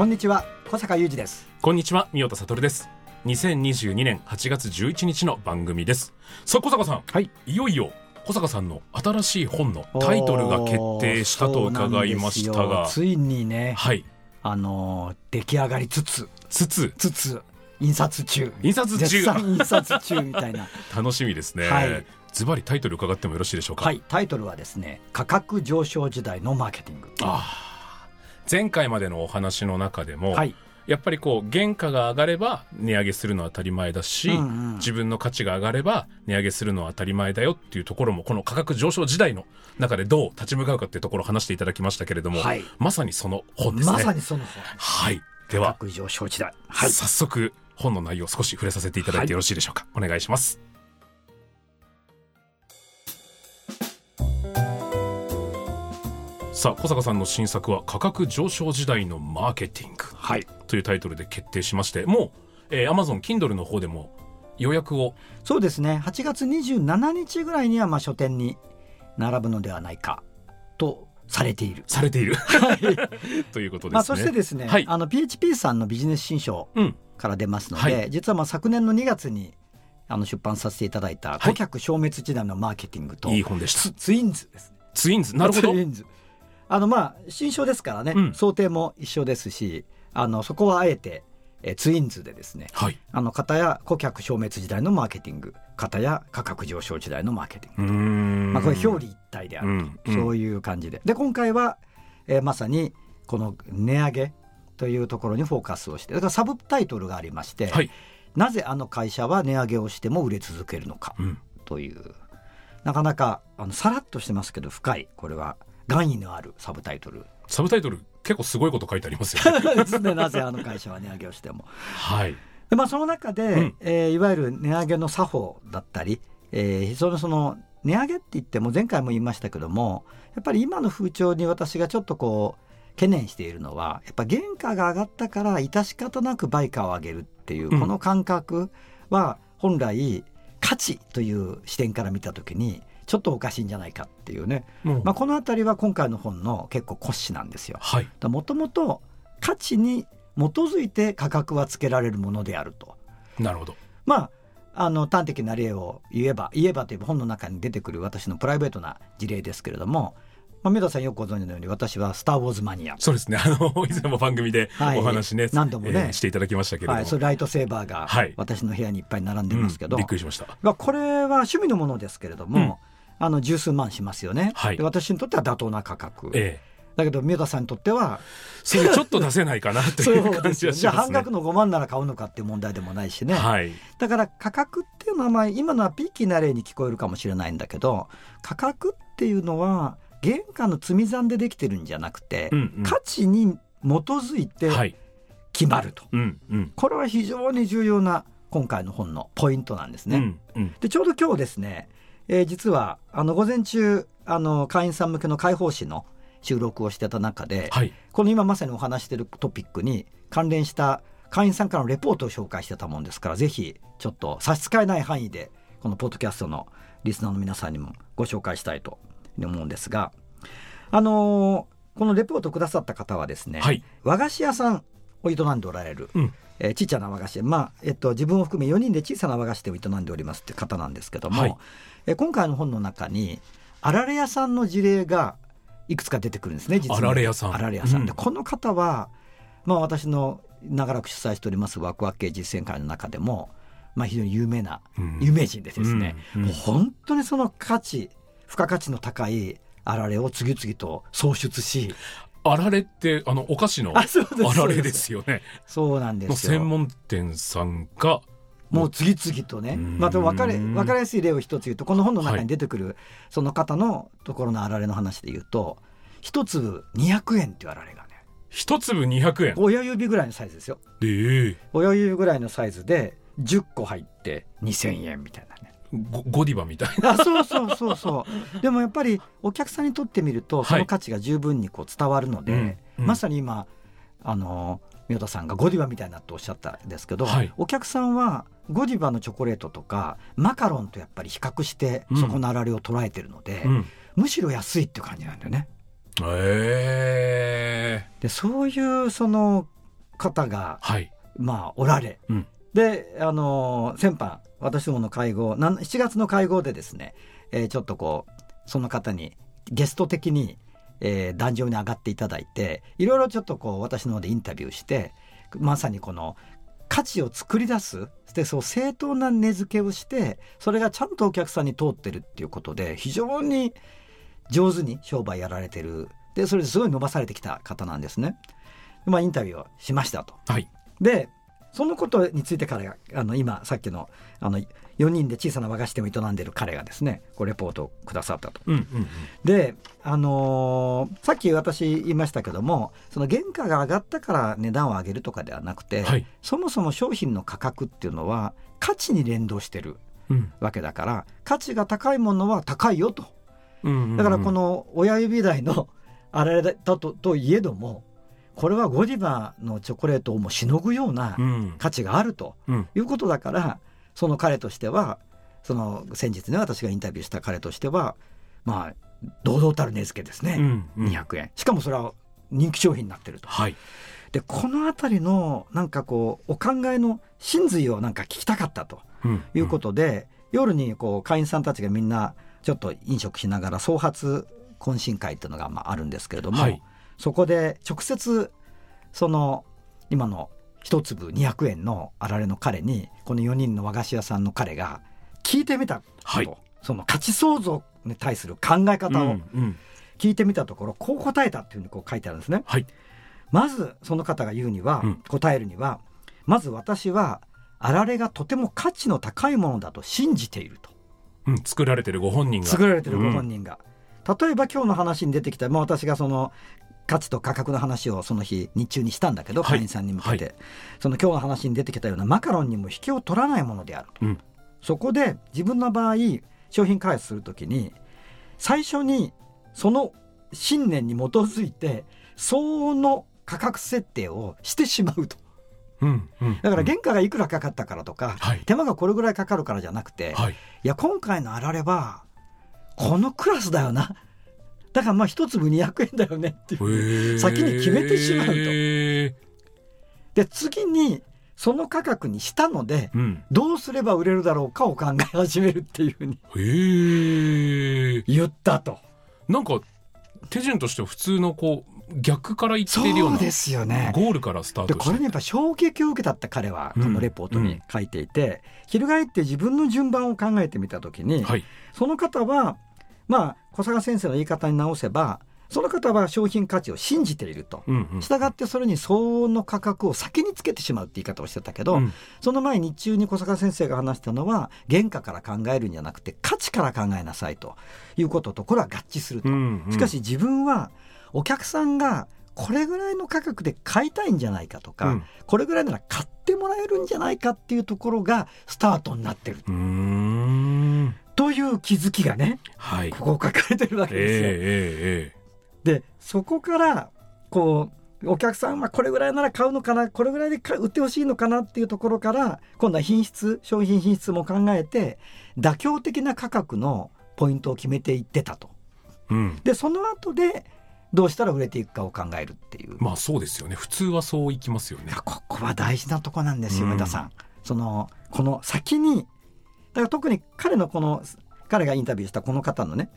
こんにちは小坂雄二です。こんにちは、三代田悟です。2022年8月11日の番組です。さあ、小坂さん、はい。いよいよ小坂さんの新しい本のタイトルが決定したと伺いましたが、ついにねはい、あのー出来上がりつつつつ。つつ印刷中。印刷中。印刷中みたいな。楽しみですね。はい。ズバリタイトル伺ってもよろしいでしょうか？はい。タイトルはですね価格上昇時代のマーケティング。ああ前回までのお話の中でも、はいやっぱりこう原価が上がれば値上げするのは当たり前だし、うんうん自分の価値が上がれば値上げするのは当たり前だよっていうところもこの価格上昇時代の中でどう立ち向かうかっていうところを話していただきましたけれども、はいまさにその本ですね。まさにその本はい。では、価格上昇時代はい早速本の内容を少し触れさせていただいてよろしいでしょうか。お願いします。さあ小坂さんの新作は価格上昇時代のマーケティング。はい。というタイトルで決定しましてもう、えー、Amazon Kindle の方でも予約を。そうですね。8月27日ぐらいにはまあ書店に並ぶのではないか。とされている。されている。ということですね。まあ、そしてですね、はい。あの PHP さんのビジネス新書うん。から出ますので、はい。実はまあ昨年の2月にあの出版させていただいた「顧客消滅時代のマーケティングと」いい本でした。ツツインズですね。ツインズ。なるほど。ツインズあのまあ新書ですからね、うん。想定も一緒ですしあのそこはあえてえツインズでですねはい。あの方や顧客消滅時代のマーケティング方や価格上昇時代のマーケティングまあ、これ表裏一体であると、うん。そういう感じで。で今回は、えーまさにこの値上げというところにフォーカスをしてだからサブタイトルがありまして、はい。なぜあの会社は値上げをしても売れ続けるのかうん。という。なかなかあのさらっとしてますけど深い。これは含意のあるサブタイトル。サブタイトル結構すごいこと書いてありますよね なぜあの会社は値上げをしても。はい。でまあ、その中で、うん。えーいわゆる値上げの作法だったり、えーそのその値上げって言っても前回も言いましたけどもやっぱり今の風潮に私がちょっとこう懸念しているのはやっぱ原価が上がったから致し方なく売価を上げるっていううん。この感覚は本来価値という視点から見た時にちょっとおかしいんじゃないかっていうね、もうまあ、この辺りは今回の本の結構骨子なんですよ。はい。もともと価値に基づいて価格はつけられるものであると。なるほど。まあ、あの端的な例を言えば言えばという本の中に出てくる私のプライベートな事例ですけれども、まあ、メダさんよくご存知のように私は「スター・ウォーズマニア」そうですね。あの 以前も番組ではい。お話ね,、何度もね。えーしていただきましたけれども、はい、それライトセーバーがはい。私の部屋にいっぱい並んでますけど、うんびっくりしました。まあ、これは趣味のものですけれども、あの十数万しますよね、はい。で私にとっては妥当な価格、ええ。だけど宮田さんにとってはそれちょっと出せないかなとそいうう感じですよじゃあはしますね半額の5万なら買うのかっていう問題でもないしね、はい。だから価格っていうのはまあ今のはピーキーな例に聞こえるかもしれないんだけど価格っていうのは原価の積み算でできてるんじゃなくて、うんうん。価値に基づいてはい。決まると、うんうん。これは非常に重要な今回の本のポイントなんですね。うんうん。でちょうど今日ですね、えー実はあの午前中あの会員さん向けの解放誌の収録をしてた中で、はい。この今まさにお話しているトピックに関連した会員さんからのレポートを紹介してたもんですからぜひちょっと差し支えない範囲でこのポッドキャストのリスナーの皆さんにもご紹介したいと思うんですがあのーこのレポートをくださった方はですね、はい。和菓子屋さんを営んでおられる、うん。えーちっちゃな和菓子屋。まあえっと自分を含め4人で小さな和菓子店を営んでおりますって方なんですけども、はい。えー今回の本の中にあられ屋さんの事例がいくつか出てくるんですね実は。あられ屋さん。あられ屋さん。で、うん。この方はまあ私の長らく主催しておりますワクワク系実践会の中でもまあ非常に有名なうん。有名人でですね、うん。うん。もう本当にその価値付加価値の高いあられを次々と創出しあられって、あの、お菓子のあられですよね。そうなんでのすよ。専門店さんが、もう次々とね。うん。また分かり分かりやすい例を一つ言うとこの本の中に出てくるその方のところのあられの話で言うと一粒200円っていうあられがね一粒200円？親指ぐらいのサイズですよ。ええ。親指ぐらいのサイズで10個入って2000円みたいなねゴゴディバみたいな。あそうそうそうそうでもやっぱりお客さんにとってみるとその価値が十分にこう伝わるので、うんうんまさに今あの宮田さんがゴディバみたいなとおっしゃったんですけど、はいお客さんはゴディバのチョコレートとかマカロンとやっぱり比較してうんそこのあられを捉えてるので、うん。むしろ安いっていう感じなんだよね。ええでそういうその方がはい。まあおられ、うんであの先般私どもの会合なん7月の会合でですね、えーちょっとこうその方にゲスト的に、えー壇上に上がっていただいていろいろちょっとこう私の方でインタビューしてまさにこの価値を作り出すでそう正当な値付けをしてそれがちゃんとお客さんに通ってるっていうことで非常に上手に商売やられてるでそれですごい伸ばされてきた方なんですね。まあインタビューをしましたと。はい。でそのことについて彼があの今さっきのあの4人で小さな和菓子店を営んでいる彼がですねこうレポートをくださったと。うんうんうん。で、あのーさっき私言いましたけどもその原価が上がったから値段を上げるとかではなくて、はい。そもそも商品の価格っていうのは価値に連動してるうん。わけだから価値が高いものは高いよと。うんうんうんだからこ、の親指台のあれだとといえどもこれはゴディバのチョコレートをもしのぐようなうん。価値があるとうん。いうことだからその彼としてはその先日ね私がインタビューした彼としてはまあ堂々たる値付けですね、うんうん200円しかもそれは人気商品になってると。はい。でこの辺りのなんかこうお考えの真髄をなんか聞きたかったとうんいうことで、夜にこう会員さんたちがみんなちょっと飲食しながら創発懇親会っていうのがまああるんですけれども、はいそこで直接その今の一粒200円のあられの彼にこの4人の和菓子屋さんの彼が聞いてみたと、はいその価値創造に対する考え方をうんうん聞いてみたところこう答えたっていうふうにこう書いてあるんですね。はい。まずその方が言うには、うん答えるにはまず私はあられがとても価値の高いものだと信じているとうん。作られてるご本人が。作られてるご本人が、例えば今日の話に出てきた、まあ、私がその価値と価格の話をその日日中にしたんだけど、はい。会員さんに向けて、はその今日の話に出てきたようなマカロンにも引けを取らないものであると、うん。そこで自分の場合商品開発するときに最初にその信念に基づいて相応の価格設定をしてしまうと。うん。うん。だから原価がいくらかかったからとか、はい。手間がこれぐらいかかるからじゃなくて、はい。いや今回のあられはこのクラスだよなだからまあ一粒200円だよねっていう先に決めてしまうと。へで次にその価格にしたのでーうん。どうすれば売れるだろうかを考え始めるっていうふうに。言ったと。なんか手順としては普通のこう逆から言っているようなそうですよね。ゴールからスターでトして。これにやっぱ衝撃を受けたって彼はうん。このレポートに書いていて、翻って自分の順番を考えてみた時に、はい。その方はまあ小坂先生の言い方に直せばその方は商品価値を信じていると。したがってそれに相応の価格を先につけてしまうって言い方をしてたけど、うん。その前日中に小坂先生が話したのは原価から考えるんじゃなくて価値から考えなさいと。いうこととこれは合致すると。うんうん。しかし自分はお客さんがこれぐらいの価格で買いたいんじゃないかとか、うん。これぐらいなら買ってもらえるんじゃないかっていうところがスタートになってるという気づきがねはいここ書かれてるわけええですよ。えええでそこからこうお客さんはこれぐらいなら買うのかなこれぐらいで買売ってほしいのかなっていうところから今度は品質商品品質も考えて妥協的な価格のポイントを決めていってたと。えうんでその後でどうしたら売れていくかを考えるっていう。まあそうですよね普通はそういきますよねここは大事なとこなんですよ、うん梅田さん。そのこの先にだから特に彼のこの彼がインタビューしたこの方のね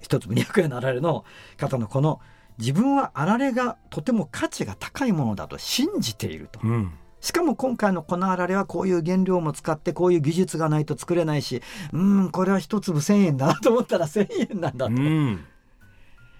一粒200円のあられの方のこの自分はあられがとても価値が高いものだと信じていると。うんしかも今回のこのあられはこういう原料も使ってこういう技術がないと作れないしうんこれは一粒1,000円だなと思ったら1,000円なんだと。うん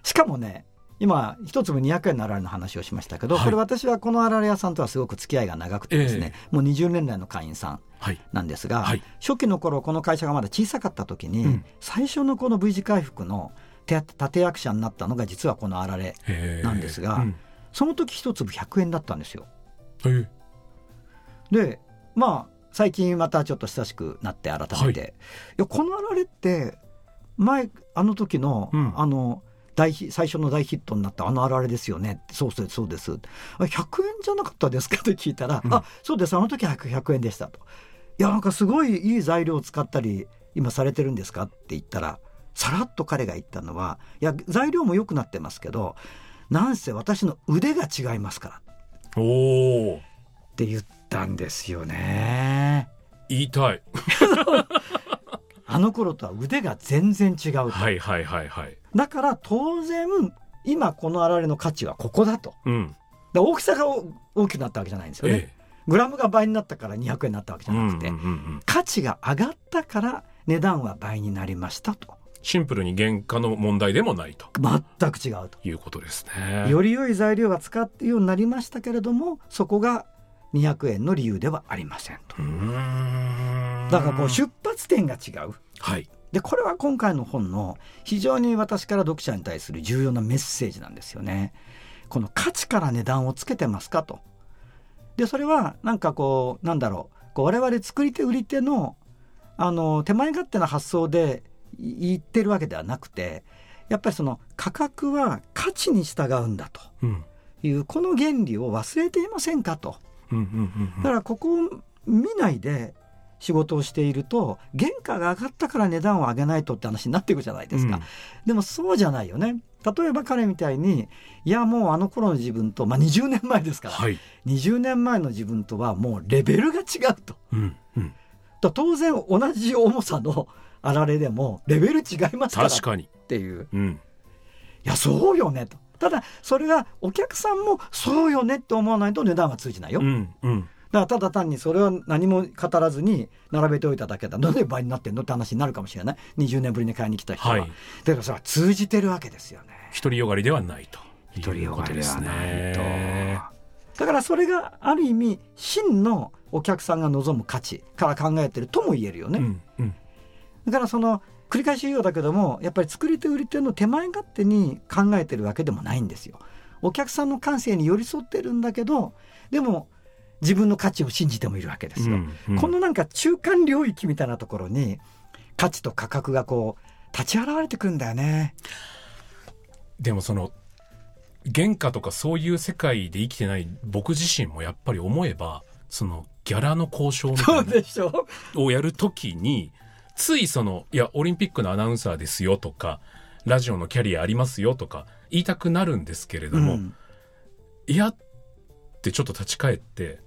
しかもね今一粒200円のあられの話をしましたけど、はい。これ私はこのあられ屋さんとはすごく付き合いが長くてですね、もう20年来の会員さんはい。なんですが、はい。初期の頃この会社がまだ小さかった時に、うん。最初のこの V 字回復の手立役者になったのが実はこのあられなんですがうん。その時一粒100円だったんですよ。へーでまあ最近またちょっと親しくなって改めて、はいやこのあられって前あの時の、うん。あの大ヒ最初の大ヒットになったあのあられですよね。そうそうそうです。あ100円じゃなかったですか？って聞いたら、うん。あそうです。あの時は 100, 100円でしたと。いやなんかすごいいい材料を使ったり今されてるんですか？って言ったらさらっと彼が言ったのはいや材料も良くなってますけどなんせ私の腕が違いますから。おお。って言ったんですよね。言いたい。あの頃とは腕が全然違うと、はいはいはいはい。だから当然今このあられの価値はここだと。うん。で大きさがお大きくなったわけじゃないんですよね、えグラムが倍になったから200円になったわけじえ。ゃなくて、うんうんうん価値が上がったから値段は倍になりましたと。シンプルに原価の問題でもないと。全く違うと、いうことですね。より良い材料が使ってようになりましたけれどもそこが200円の理由ではありませんと。だからこう出発点が違う。はい。でこれは今回の本の非常に私から読者に対する重要なメッセージなんですよね。この価値から値段をつけてますかと。でそれはなんかこうなんだろうこう我々作り手売り手のあの手前勝手な発想でい言ってるわけではなくてやっぱりその価格は価値に従うんだとうん。いうこの原理を忘れていませんかと。うんうんうんうんだからここを見ないで仕事をしていると原価が上がったから値段を上げないとって話になっていくじゃないですか、うんでもそうじゃないよね例えば彼みたいにいやもうあの頃の自分と、まあ、20年前ですから、はい。20年前の自分とはもうレベルが違うとうんうん。と当然同じ重さのあられでもレベル違いますからっ確かに。ていううん。いやそうよねとただそれはお客さんもそうよねって思わないと値段は通じないよ、うんうん。だからただ単にそれは何も語らずに並べておいただけだなんで倍になってんのって話になるかもしれない20年ぶりに買いに来た人は、はい。だからそれは通じてるわけですよね独りよがりではないと。独りよがりではないとね。だからそれがある意味真のお客さんが望む価値から考えてるとも言えるよね、うんうん。だからその繰り返し言うようだけどもやっぱり作り手売り手の手前勝手に考えてるわけでもないんですよお客さんの感性に寄り添ってるんだけどでも自分の価値を信じてもいるわけですよ、うんうん。このなんか中間領域みたいなところに価値と価格がこう立ち現れてくるんだよね。でもその原価とかそういう世界で生きてない僕自身もやっぱり思えばそのギャラの交渉みたいなでしょ？のをやるときについそのいやオリンピックのアナウンサーですよとかラジオのキャリアありますよとか言いたくなるんですけれども、うん。いやってちょっと立ち返って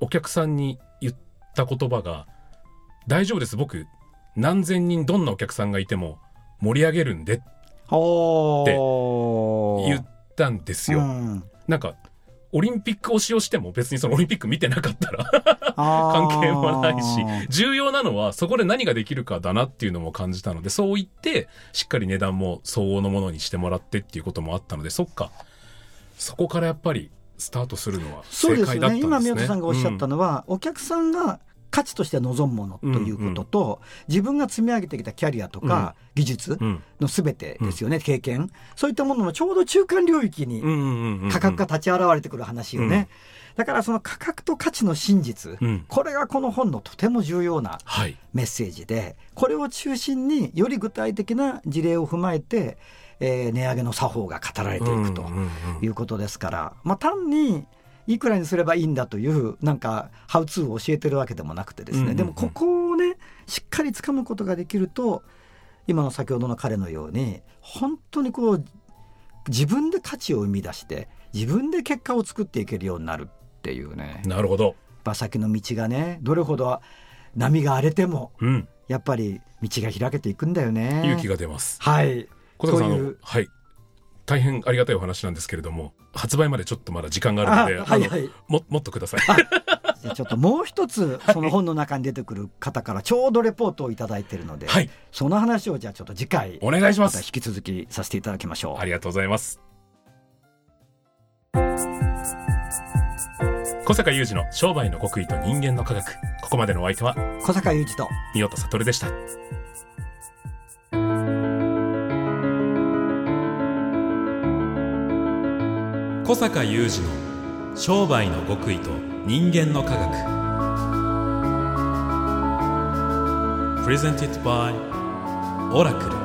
お客さんに言った言葉が「大丈夫です。僕何千人どんなお客さんがいても盛り上げるんで」って言ったんですよ。うん。なんかオリンピック推しをしても別にそのオリンピック見てなかったら 関係はないし重要なのはそこで何ができるかだなっていうのも感じたのでそう言ってしっかり値段も相応のものにしてもらってっていうこともあったのでそっか。そこからやっぱりスタートするのはそうです正解だったんですね。よね今宮田さんがおっしゃったのは、お客さんが価値として望むものということと、自分が積み上げてきたキャリアとか技術うんの全てですよね、経験そういったもののちょうど中間領域にうんうんうんうん価格が立ち現れてくる話よね、だからその価格と価値の真実、うん。これがこの本のとても重要なはい。メッセージでこれを中心により具体的な事例を踏まえて、えー値上げの作法が語られていくということですから、まあ、単にいくらにすればいいんだというなんかハウツーを教えてるわけでもなくてですね、でもここをねしっかりつかむことができると今の先ほどの彼のように本当にこう自分で価値を生み出して自分で結果を作っていけるようになるっていうねなるほど。馬先の道がねどれほど波が荒れてもうん。やっぱり道が開けていくんだよね。勇気が出ます。はい。小坂さん、はい。大変ありがたいお話なんですけれども、発売までちょっとまだ時間があるので、はいはい。も、もっとください。ちょっともう一つ その本の中に出てくる方からちょうどレポートをいただいているので、はい。その話をじゃあちょっと次回お願いします。引き続きさせていただきましょう。ありがとうございます。小坂雄二の商売の極意と人間の科学ここまでのお相手は小坂雄二と三代田悟でした小坂雄二の商売の極意と人間の科学。Presented by オラクル